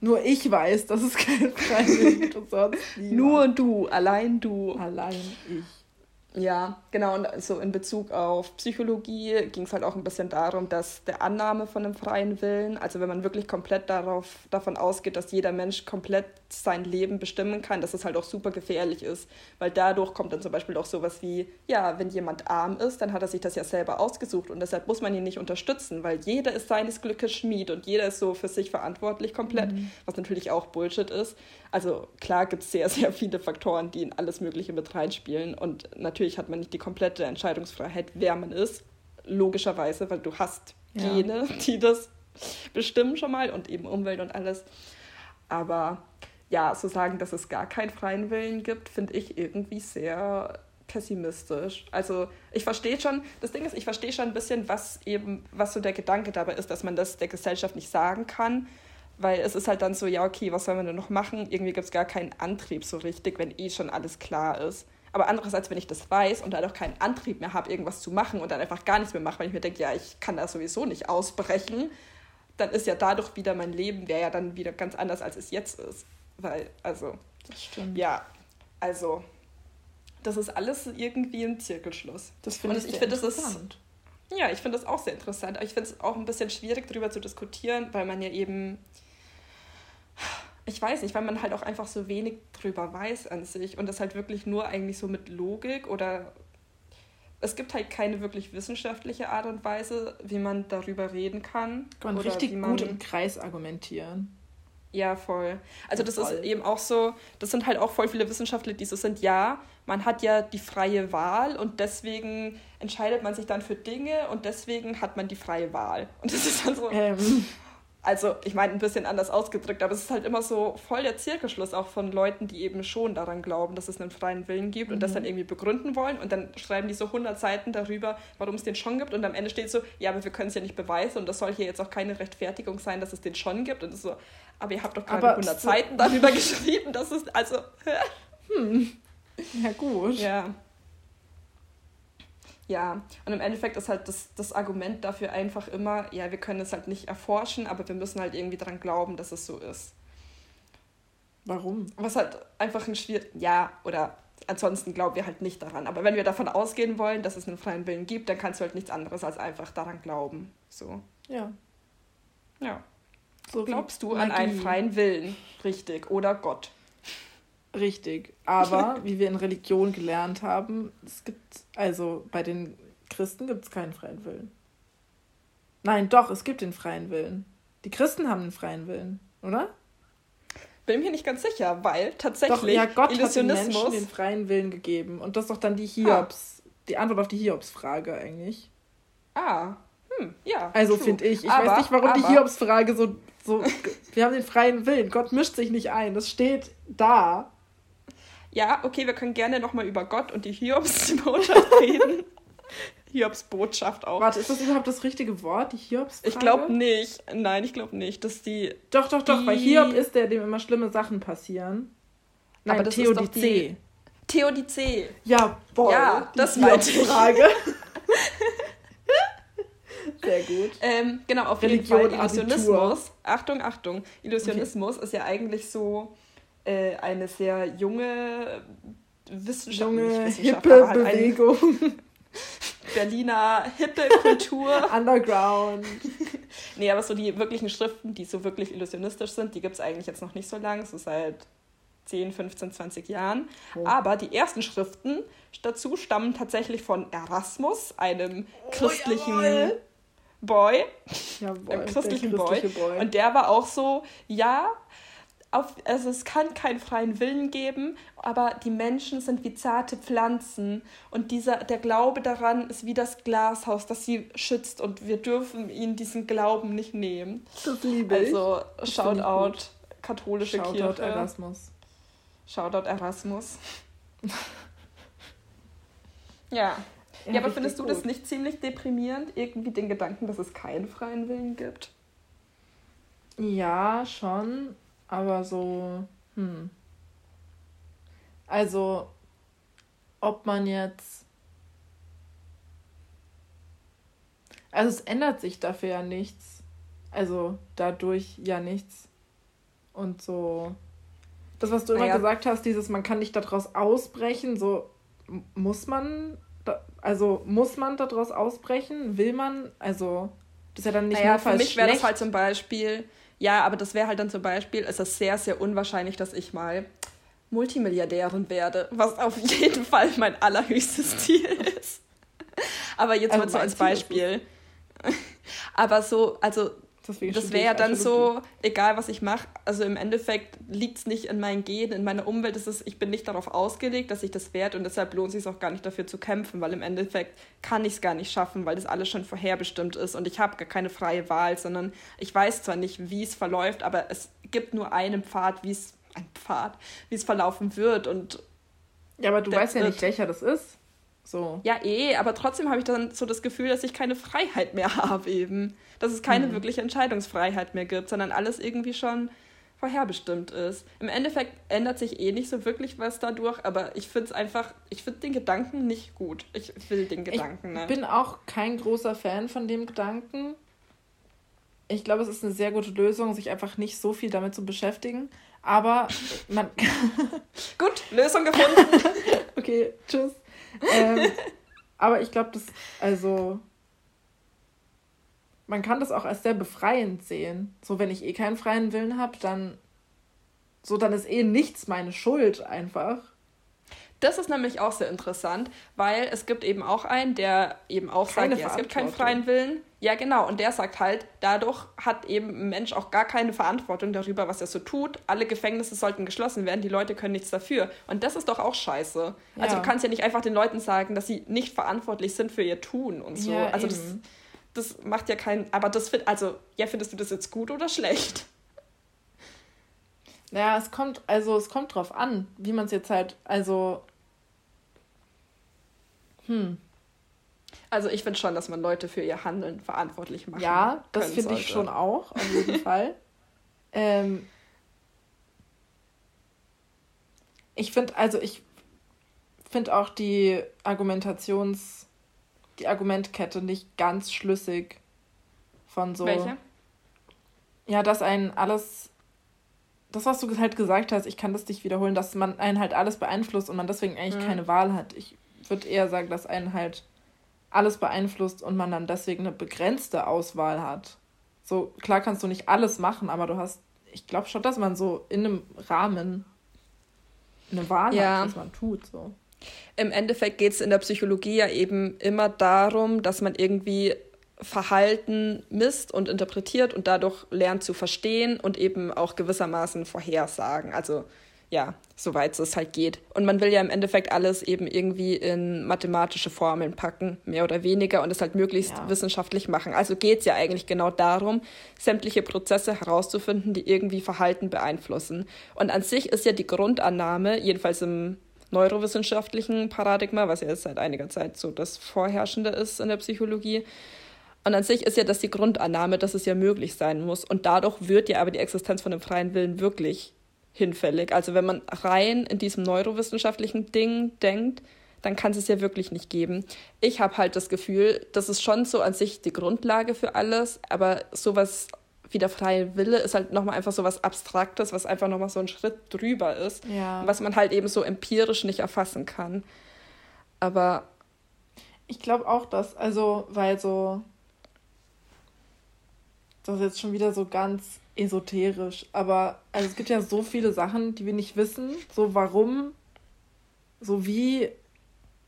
Nur ich weiß, dass es keine und sonst niemand. Nur du, allein du. Allein ich. Ja, genau. Und so in Bezug auf Psychologie ging es halt auch ein bisschen darum, dass der Annahme von einem freien Willen, also wenn man wirklich komplett darauf, davon ausgeht, dass jeder Mensch komplett sein Leben bestimmen kann, dass es halt auch super gefährlich ist. Weil dadurch kommt dann zum Beispiel auch sowas wie, ja, wenn jemand arm ist, dann hat er sich das ja selber ausgesucht und deshalb muss man ihn nicht unterstützen, weil jeder ist seines Glückes Schmied und jeder ist so für sich verantwortlich komplett, mhm. was natürlich auch Bullshit ist. Also klar gibt es sehr, sehr viele Faktoren, die in alles Mögliche mit reinspielen und natürlich hat man nicht die komplette Entscheidungsfreiheit, wer man ist, logischerweise, weil du hast ja. Gene, die das bestimmen schon mal und eben Umwelt und alles. Aber ja, zu sagen, dass es gar keinen freien Willen gibt, finde ich irgendwie sehr pessimistisch. Also ich verstehe schon, das Ding ist, ich verstehe schon ein bisschen, was eben, was so der Gedanke dabei ist, dass man das der Gesellschaft nicht sagen kann, weil es ist halt dann so, ja, okay, was soll man denn noch machen? Irgendwie gibt es gar keinen Antrieb so richtig, wenn eh schon alles klar ist. Aber andererseits, wenn ich das weiß und dann auch keinen Antrieb mehr habe, irgendwas zu machen und dann einfach gar nichts mehr mache, weil ich mir denke, ja, ich kann da sowieso nicht ausbrechen, dann ist ja dadurch wieder mein Leben, wäre ja dann wieder ganz anders, als es jetzt ist. Weil, also, das stimmt. ja, also, das ist alles irgendwie ein Zirkelschluss. Das finde ich, ich find, interessant. Ist, ja, ich finde das auch sehr interessant. Aber ich finde es auch ein bisschen schwierig, darüber zu diskutieren, weil man ja eben ich weiß nicht, weil man halt auch einfach so wenig drüber weiß an sich und das halt wirklich nur eigentlich so mit Logik oder es gibt halt keine wirklich wissenschaftliche Art und Weise, wie man darüber reden kann. Kann man richtig man, gut im Kreis argumentieren. Ja, voll. Also das voll. ist eben auch so, das sind halt auch voll viele Wissenschaftler, die so sind, ja, man hat ja die freie Wahl und deswegen entscheidet man sich dann für Dinge und deswegen hat man die freie Wahl. Und das ist dann so, ähm. Also, ich meine, ein bisschen anders ausgedrückt, aber es ist halt immer so voll der Zirkelschluss auch von Leuten, die eben schon daran glauben, dass es einen freien Willen gibt mhm. und das dann mhm. irgendwie begründen wollen. Und dann schreiben die so 100 Seiten darüber, warum es den schon gibt. Und am Ende steht so, ja, aber wir können es ja nicht beweisen und das soll hier jetzt auch keine Rechtfertigung sein, dass es den schon gibt. Und so, aber ihr habt doch gerade 100 so Seiten darüber geschrieben, dass es, also. hm. Ja, gut. Ja. Ja, und im Endeffekt ist halt das, das Argument dafür einfach immer, ja, wir können es halt nicht erforschen, aber wir müssen halt irgendwie daran glauben, dass es so ist. Warum? Was halt einfach ein schwierig, ja, oder ansonsten glauben wir halt nicht daran. Aber wenn wir davon ausgehen wollen, dass es einen freien Willen gibt, dann kannst du halt nichts anderes als einfach daran glauben. So. Ja. Ja. So glaubst du Magie. an einen freien Willen, richtig, oder Gott. Richtig. Aber wie wir in Religion gelernt haben, es gibt, also bei den Christen gibt es keinen freien Willen. Nein, doch, es gibt den freien Willen. Die Christen haben den freien Willen, oder? Bin mir nicht ganz sicher, weil tatsächlich doch, ja, Gott hat den Menschen den freien Willen gegeben. Und das ist doch dann die Hiobs, ah. die Antwort auf die Hiobs-Frage eigentlich. Ah, hm, ja. Also finde ich. Ich aber, weiß nicht, warum aber, die Hiobs-Frage so, so. wir haben den freien Willen. Gott mischt sich nicht ein. Das steht da ja, okay, wir können gerne nochmal über Gott und die Hiobs-Botschaft reden. Hiobs-Botschaft auch. Warte, ist das überhaupt das richtige Wort, die hiobs Ich glaube nicht. Nein, ich glaube nicht. Dass die. Doch, doch, doch, weil Hiob ist der, dem immer schlimme Sachen passieren. Nein, Aber das Theodizee. Theodizee. Ja, boah. Ja, das meinte ich. Frage. Sehr gut. Ähm, genau, auf Religion, Illusionismus. Abitur. Achtung, Achtung. Illusionismus okay. ist ja eigentlich so äh, eine sehr junge Wissenschaft, junge, hippe halt Bewegung. Berliner hippe Kultur. Underground. nee, aber so die wirklichen Schriften, die so wirklich illusionistisch sind, die gibt es eigentlich jetzt noch nicht so lange, so seit 10, 15, 20 Jahren. Oh. Aber die ersten Schriften dazu stammen tatsächlich von Erasmus, einem oh, christlichen jawohl. Boy. Jawohl, einem christlichen Boy. Boy. Und der war auch so, ja, auf, also es kann keinen freien Willen geben, aber die Menschen sind wie zarte Pflanzen und dieser, der Glaube daran ist wie das Glashaus, das sie schützt und wir dürfen ihnen diesen Glauben nicht nehmen. Das liebe ich. Also Shoutout katholische Shoutout Kirche. Shoutout Erasmus. Shoutout Erasmus. ja. Ja, ja aber findest du gut. das nicht ziemlich deprimierend, irgendwie den Gedanken, dass es keinen freien Willen gibt? Ja, schon. Aber so, hm. Also, ob man jetzt. Also, es ändert sich dafür ja nichts. Also, dadurch ja nichts. Und so. Das, was du immer naja. gesagt hast, dieses, man kann nicht daraus ausbrechen, so, muss man, da, also muss man daraus ausbrechen? Will man, also das ist ja dann nicht naja, für mich wäre das halt zum Beispiel, ja, aber das wäre halt dann zum Beispiel, es ist sehr, sehr unwahrscheinlich, dass ich mal Multimilliardärin werde, was auf jeden Fall mein allerhöchstes Ziel ist. Aber jetzt also mal so als Beispiel. Aber so, also das wäre ja dann so, egal was ich mache, also im Endeffekt liegt es nicht in meinen Genen, in meiner Umwelt, ist es, ich bin nicht darauf ausgelegt, dass ich das werde und deshalb lohnt es sich auch gar nicht dafür zu kämpfen, weil im Endeffekt kann ich es gar nicht schaffen, weil das alles schon vorherbestimmt ist und ich habe gar keine freie Wahl, sondern ich weiß zwar nicht, wie es verläuft, aber es gibt nur einen Pfad, wie es, ein Pfad, wie es verlaufen wird und ja, aber du weißt ja nicht, welcher das ist. So. Ja, eh, aber trotzdem habe ich dann so das Gefühl, dass ich keine Freiheit mehr habe eben. Dass es keine mhm. wirkliche Entscheidungsfreiheit mehr gibt, sondern alles irgendwie schon vorherbestimmt ist. Im Endeffekt ändert sich eh nicht so wirklich was dadurch, aber ich finde es einfach, ich finde den Gedanken nicht gut. Ich will den Gedanken ich bin auch kein großer Fan von dem Gedanken. Ich glaube, es ist eine sehr gute Lösung, sich einfach nicht so viel damit zu beschäftigen. Aber man. Gut, Lösung gefunden. okay, tschüss ähm, aber ich glaube, das, also, man kann das auch als sehr befreiend sehen. So, wenn ich eh keinen freien Willen habe, dann, so, dann ist eh nichts meine Schuld einfach. Das ist nämlich auch sehr interessant, weil es gibt eben auch einen, der eben auch Keine sagt, ja, es gibt keinen freien Willen. Ja, genau. Und der sagt halt, dadurch hat eben ein Mensch auch gar keine Verantwortung darüber, was er so tut. Alle Gefängnisse sollten geschlossen werden, die Leute können nichts dafür. Und das ist doch auch scheiße. Ja. Also du kannst ja nicht einfach den Leuten sagen, dass sie nicht verantwortlich sind für ihr Tun und so. Ja, also das, das, macht ja keinen. Aber das find, also, ja, findest du das jetzt gut oder schlecht? Naja, es kommt, also es kommt drauf an, wie man es jetzt halt, also hm. Also ich finde schon, dass man Leute für ihr Handeln verantwortlich machen Ja, das finde ich schon auch, auf jeden Fall. Ähm, ich finde, also ich finde auch die Argumentations, die Argumentkette nicht ganz schlüssig von so. Welche? Ja, dass ein alles, das, was du halt gesagt hast, ich kann das nicht wiederholen, dass man einen halt alles beeinflusst und man deswegen eigentlich mhm. keine Wahl hat. Ich würde eher sagen, dass einen halt alles beeinflusst und man dann deswegen eine begrenzte Auswahl hat. So, klar kannst du nicht alles machen, aber du hast, ich glaube schon, dass man so in einem Rahmen eine Wahl ja. hat, was man tut. So. Im Endeffekt geht es in der Psychologie ja eben immer darum, dass man irgendwie Verhalten misst und interpretiert und dadurch lernt zu verstehen und eben auch gewissermaßen vorhersagen. Also ja, soweit es halt geht. Und man will ja im Endeffekt alles eben irgendwie in mathematische Formeln packen, mehr oder weniger, und es halt möglichst ja. wissenschaftlich machen. Also geht es ja eigentlich genau darum, sämtliche Prozesse herauszufinden, die irgendwie Verhalten beeinflussen. Und an sich ist ja die Grundannahme, jedenfalls im neurowissenschaftlichen Paradigma, was ja jetzt seit einiger Zeit so das Vorherrschende ist in der Psychologie, und an sich ist ja das die Grundannahme, dass es ja möglich sein muss. Und dadurch wird ja aber die Existenz von dem freien Willen wirklich hinfällig. Also wenn man rein in diesem neurowissenschaftlichen Ding denkt, dann kann es es ja wirklich nicht geben. Ich habe halt das Gefühl, das ist schon so an sich die Grundlage für alles, aber sowas wie der freie Wille ist halt nochmal einfach so was Abstraktes, was einfach nochmal so ein Schritt drüber ist, ja. was man halt eben so empirisch nicht erfassen kann. Aber ich glaube auch, dass, also, weil so, das ist jetzt schon wieder so ganz esoterisch, aber also es gibt ja so viele Sachen, die wir nicht wissen. So warum, so wie.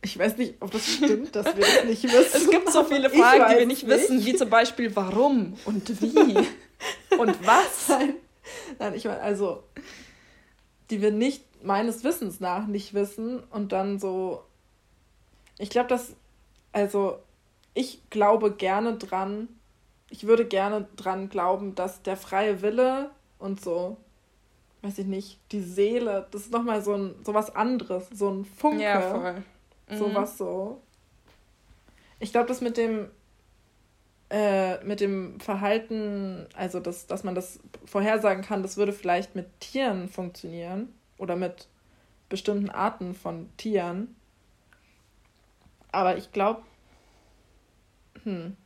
Ich weiß nicht, ob das stimmt, dass wir das nicht wissen. Es gibt so viele Fragen, die wir nicht, nicht, wissen, wie zum Beispiel warum und wie und was. Nein, Nein ich meine, also, die wir nicht meines Wissens nach nicht wissen und dann so. Ich glaube, dass. Also, ich glaube gerne dran, ich würde gerne dran glauben, dass der freie Wille und so, weiß ich nicht, die Seele, das ist nochmal so ein so was anderes, so ein Funke. Ja, voll. Mhm. So was so. Ich glaube, das mit dem äh, mit dem Verhalten, also das, dass man das vorhersagen kann, das würde vielleicht mit Tieren funktionieren oder mit bestimmten Arten von Tieren. Aber ich glaube, hm,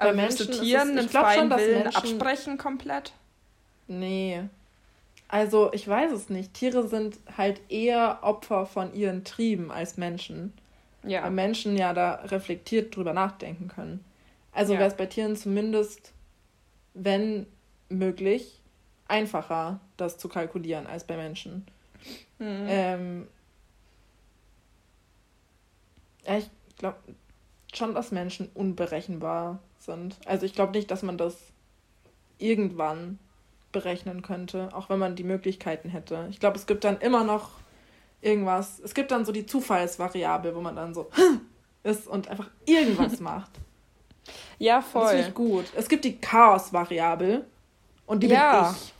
aber Menschen, du Tieren einen freien schon, Willen Menschen... absprechen komplett? Nee. Also, ich weiß es nicht. Tiere sind halt eher Opfer von ihren Trieben als Menschen. Ja. Weil Menschen ja da reflektiert drüber nachdenken können. Also ja. wäre es bei Tieren zumindest, wenn möglich, einfacher, das zu kalkulieren als bei Menschen. Mhm. Ähm, ja, ich glaube schon, dass Menschen unberechenbar sind. Also ich glaube nicht, dass man das irgendwann berechnen könnte, auch wenn man die Möglichkeiten hätte. Ich glaube, es gibt dann immer noch irgendwas. Es gibt dann so die Zufallsvariable, wo man dann so ist und einfach irgendwas macht. Ja, voll. Das finde ich gut. Es gibt die Chaos-Variable und die ja. bin ich.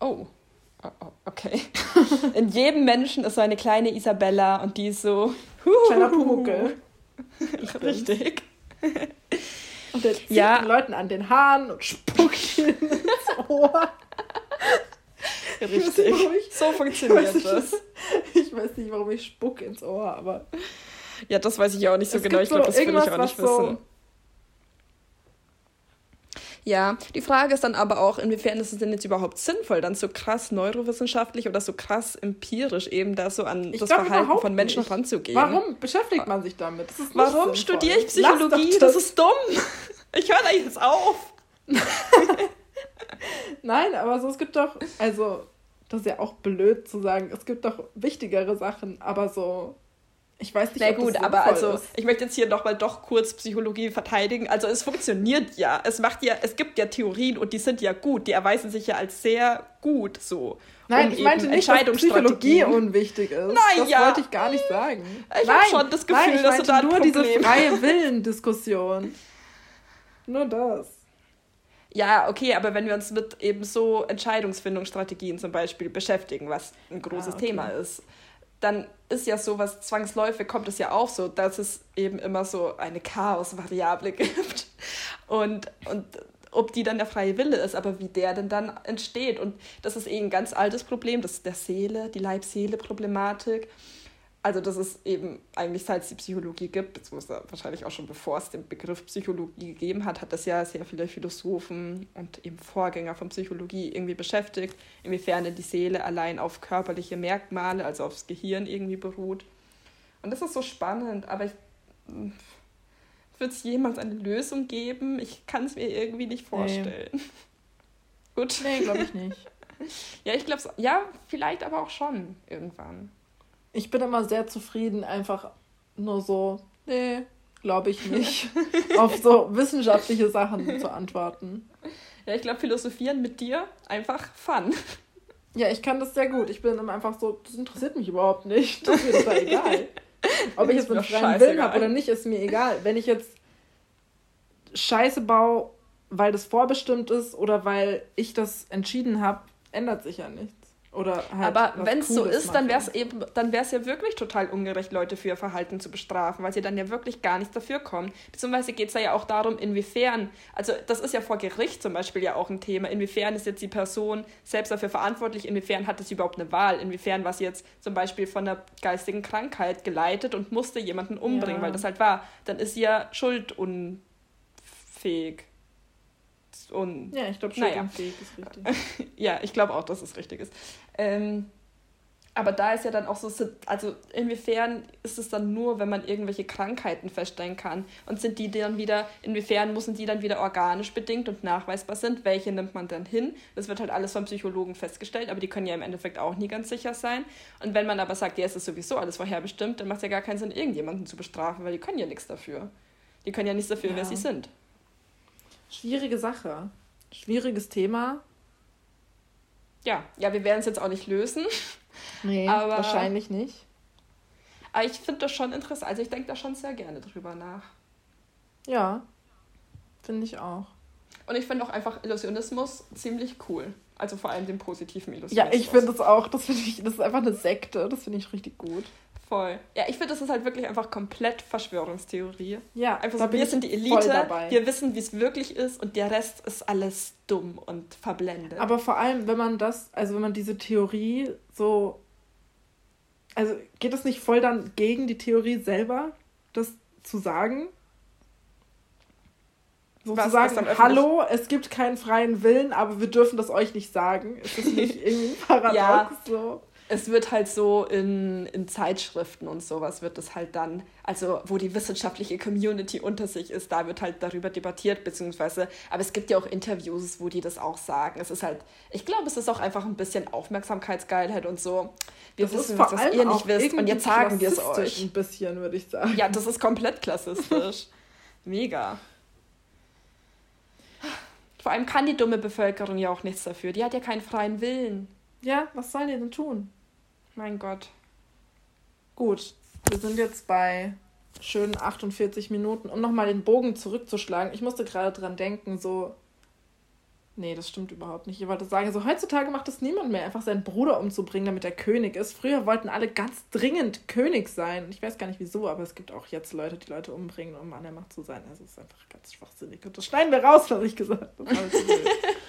Oh. oh, oh okay. In jedem Menschen ist so eine kleine Isabella und die ist so. Kleiner Pumuckel. Richtig. Und der zieht ja. den Leuten an den Haaren und spuckt ihnen ins Ohr. Richtig. Ich, so funktioniert ich das. Ich weiß nicht, warum ich spuck ins Ohr, aber. Ja, das weiß ich auch nicht so genau. Ich glaube, das will ich auch nicht wissen. So ja, die Frage ist dann aber auch, inwiefern ist es denn jetzt überhaupt sinnvoll, dann so krass neurowissenschaftlich oder so krass empirisch eben da so an ich das Verhalten von Menschen nicht. ranzugehen. Warum beschäftigt man sich damit? Warum studiere ich Psychologie? Das. das ist dumm. Ich höre da jetzt auf. Nein, aber so, es gibt doch, also, das ist ja auch blöd zu sagen, es gibt doch wichtigere Sachen, aber so ich weiß nicht, Na gut, aber also ist. ich möchte jetzt hier nochmal doch kurz Psychologie verteidigen. Also es funktioniert ja. Es macht ja, es gibt ja Theorien und die sind ja gut. Die erweisen sich ja als sehr gut so. Nein, um ich meinte nicht, dass Psychologie unwichtig ist. Nein, das ja. wollte ich gar nicht sagen. Ich habe schon das Gefühl, nein, dass du da nur Problem. diese freie Willendiskussion. Nur das. Ja, okay, aber wenn wir uns mit eben so Entscheidungsfindungsstrategien zum Beispiel beschäftigen, was ein großes ah, okay. Thema ist, dann ist ja sowas zwangsläufig, kommt es ja auch so, dass es eben immer so eine Chaos-Variable gibt. Und, und ob die dann der freie Wille ist, aber wie der denn dann entsteht. Und das ist eh ein ganz altes Problem, das ist der Seele, die Leib-Seele-Problematik also das ist eben eigentlich seit es die Psychologie gibt, beziehungsweise wahrscheinlich auch schon bevor es den Begriff Psychologie gegeben hat, hat das ja sehr viele Philosophen und eben Vorgänger von Psychologie irgendwie beschäftigt, inwiefern die Seele allein auf körperliche Merkmale, also aufs Gehirn irgendwie beruht. Und das ist so spannend, aber ich wird es jemals eine Lösung geben? Ich kann es mir irgendwie nicht vorstellen. Nee. Gut. Nee, glaube ich nicht. ja, ich glaube, ja, vielleicht aber auch schon irgendwann. Ich bin immer sehr zufrieden, einfach nur so, nee, glaube ich nicht, auf so wissenschaftliche Sachen zu antworten. Ja, ich glaube, philosophieren mit dir einfach fun. Ja, ich kann das sehr gut. Ich bin immer einfach so, das interessiert mich überhaupt nicht. Das ist mir total egal. Ob ich jetzt einen freien Willen habe oder nicht, ist mir egal. Wenn ich jetzt Scheiße baue, weil das vorbestimmt ist oder weil ich das entschieden habe, ändert sich ja nichts. Oder halt Aber wenn es so ist, dann wäre es eben, dann wäre es ja wirklich total ungerecht, Leute für ihr Verhalten zu bestrafen, weil sie dann ja wirklich gar nicht dafür kommen. Beziehungsweise geht es ja auch darum, inwiefern, also das ist ja vor Gericht zum Beispiel ja auch ein Thema, inwiefern ist jetzt die Person selbst dafür verantwortlich, inwiefern hat es überhaupt eine Wahl, inwiefern war sie jetzt zum Beispiel von einer geistigen Krankheit geleitet und musste jemanden umbringen, ja. weil das halt war, dann ist sie ja schuldunfähig. Und, ja, ich glaube, schuldunfähig naja. ist richtig. ja, ich glaube auch, dass es richtig ist. Ähm, aber da ist ja dann auch so, also inwiefern ist es dann nur, wenn man irgendwelche Krankheiten feststellen kann? Und sind die dann wieder, inwiefern müssen die dann wieder organisch bedingt und nachweisbar sind? Welche nimmt man dann hin? Das wird halt alles vom Psychologen festgestellt, aber die können ja im Endeffekt auch nie ganz sicher sein. Und wenn man aber sagt, ja, es ist sowieso alles vorherbestimmt, dann macht es ja gar keinen Sinn, irgendjemanden zu bestrafen, weil die können ja nichts dafür. Die können ja nichts dafür, ja. wer sie sind. Schwierige Sache. Schwieriges Thema ja, ja, wir werden es jetzt auch nicht lösen. Nee, aber, wahrscheinlich nicht. Aber ich finde das schon interessant. Also ich denke da schon sehr gerne drüber nach. Ja, finde ich auch. Und ich finde auch einfach Illusionismus ziemlich cool. Also vor allem den positiven Illusionismus. Ja, ich finde das auch. Das finde ich, das ist einfach eine Sekte. Das finde ich richtig gut. Voll. Ja, ich finde, das ist halt wirklich einfach komplett Verschwörungstheorie. Ja, einfach so, wir sind die Elite, wir wissen, wie es wirklich ist und der Rest ist alles dumm und verblendet. Aber vor allem, wenn man das, also wenn man diese Theorie so, also geht es nicht voll dann gegen die Theorie selber, das zu sagen? Sozusagen, hallo, es gibt keinen freien Willen, aber wir dürfen das euch nicht sagen. Ist das nicht irgendwie paradox ja, so? Es wird halt so in, in Zeitschriften und sowas wird es halt dann, also wo die wissenschaftliche Community unter sich ist, da wird halt darüber debattiert, beziehungsweise, aber es gibt ja auch Interviews, wo die das auch sagen. Es ist halt, ich glaube, es ist auch einfach ein bisschen Aufmerksamkeitsgeilheit und so. Wir das wissen, was ihr nicht wisst und jetzt sagen wir es euch. Ein bisschen, würde ich sagen. Ja, das ist komplett klassistisch. Mega. Vor allem kann die dumme Bevölkerung ja auch nichts dafür. Die hat ja keinen freien Willen. Ja, was sollen die denn tun? Mein Gott. Gut, wir sind jetzt bei schönen 48 Minuten. Um nochmal den Bogen zurückzuschlagen, ich musste gerade dran denken, so Nee, das stimmt überhaupt nicht. Ich wollte sagen, so heutzutage macht es niemand mehr, einfach seinen Bruder umzubringen, damit er König ist. Früher wollten alle ganz dringend König sein. Ich weiß gar nicht wieso, aber es gibt auch jetzt Leute, die Leute umbringen, um an der Macht zu sein. Also es ist einfach ganz schwachsinnig. Und das schneiden wir raus, was ich gesagt habe.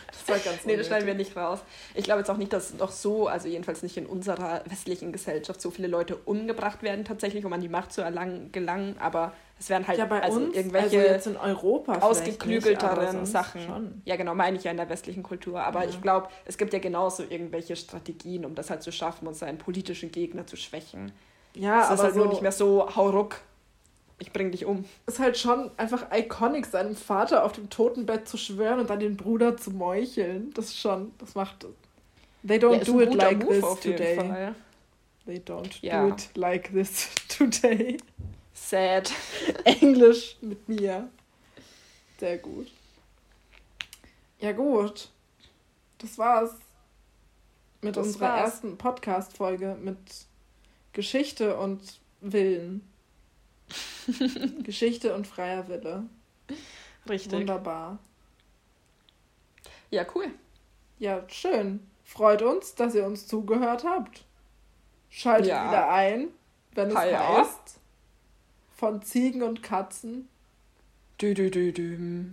Das war ganz Nee, das schneiden wir nicht raus. Ich glaube jetzt auch nicht, dass noch so, also jedenfalls nicht in unserer westlichen Gesellschaft, so viele Leute umgebracht werden tatsächlich, um an die Macht zu erlangen, gelangen. Aber es werden halt ja, bei also uns, irgendwelche also jetzt in Europa ausgeklügelteren Sachen. Schon. Ja, genau, meine ich ja in der westlichen Kultur. Aber ja. ich glaube, es gibt ja genauso irgendwelche Strategien, um das halt zu schaffen und seinen politischen Gegner zu schwächen. Ja, das aber ist halt so, nur nicht mehr so hau ruck. Ich bring dich um. Ist halt schon einfach iconic, seinem Vater auf dem Totenbett zu schwören und dann den Bruder zu meucheln. Das ist schon, das macht. They don't ja, do it like Move this today. They don't ja. do it like this today. Sad. Englisch mit mir. Sehr gut. Ja, gut. Das war's mit das unserer war's. ersten Podcast-Folge mit Geschichte und Willen. Geschichte und freier Wille. Richtig. Wunderbar. Ja, cool. Ja, schön. Freut uns, dass ihr uns zugehört habt. Schaltet ja. wieder ein, wenn es ja. heißt von Ziegen und Katzen. Dü, dü, dü, dü.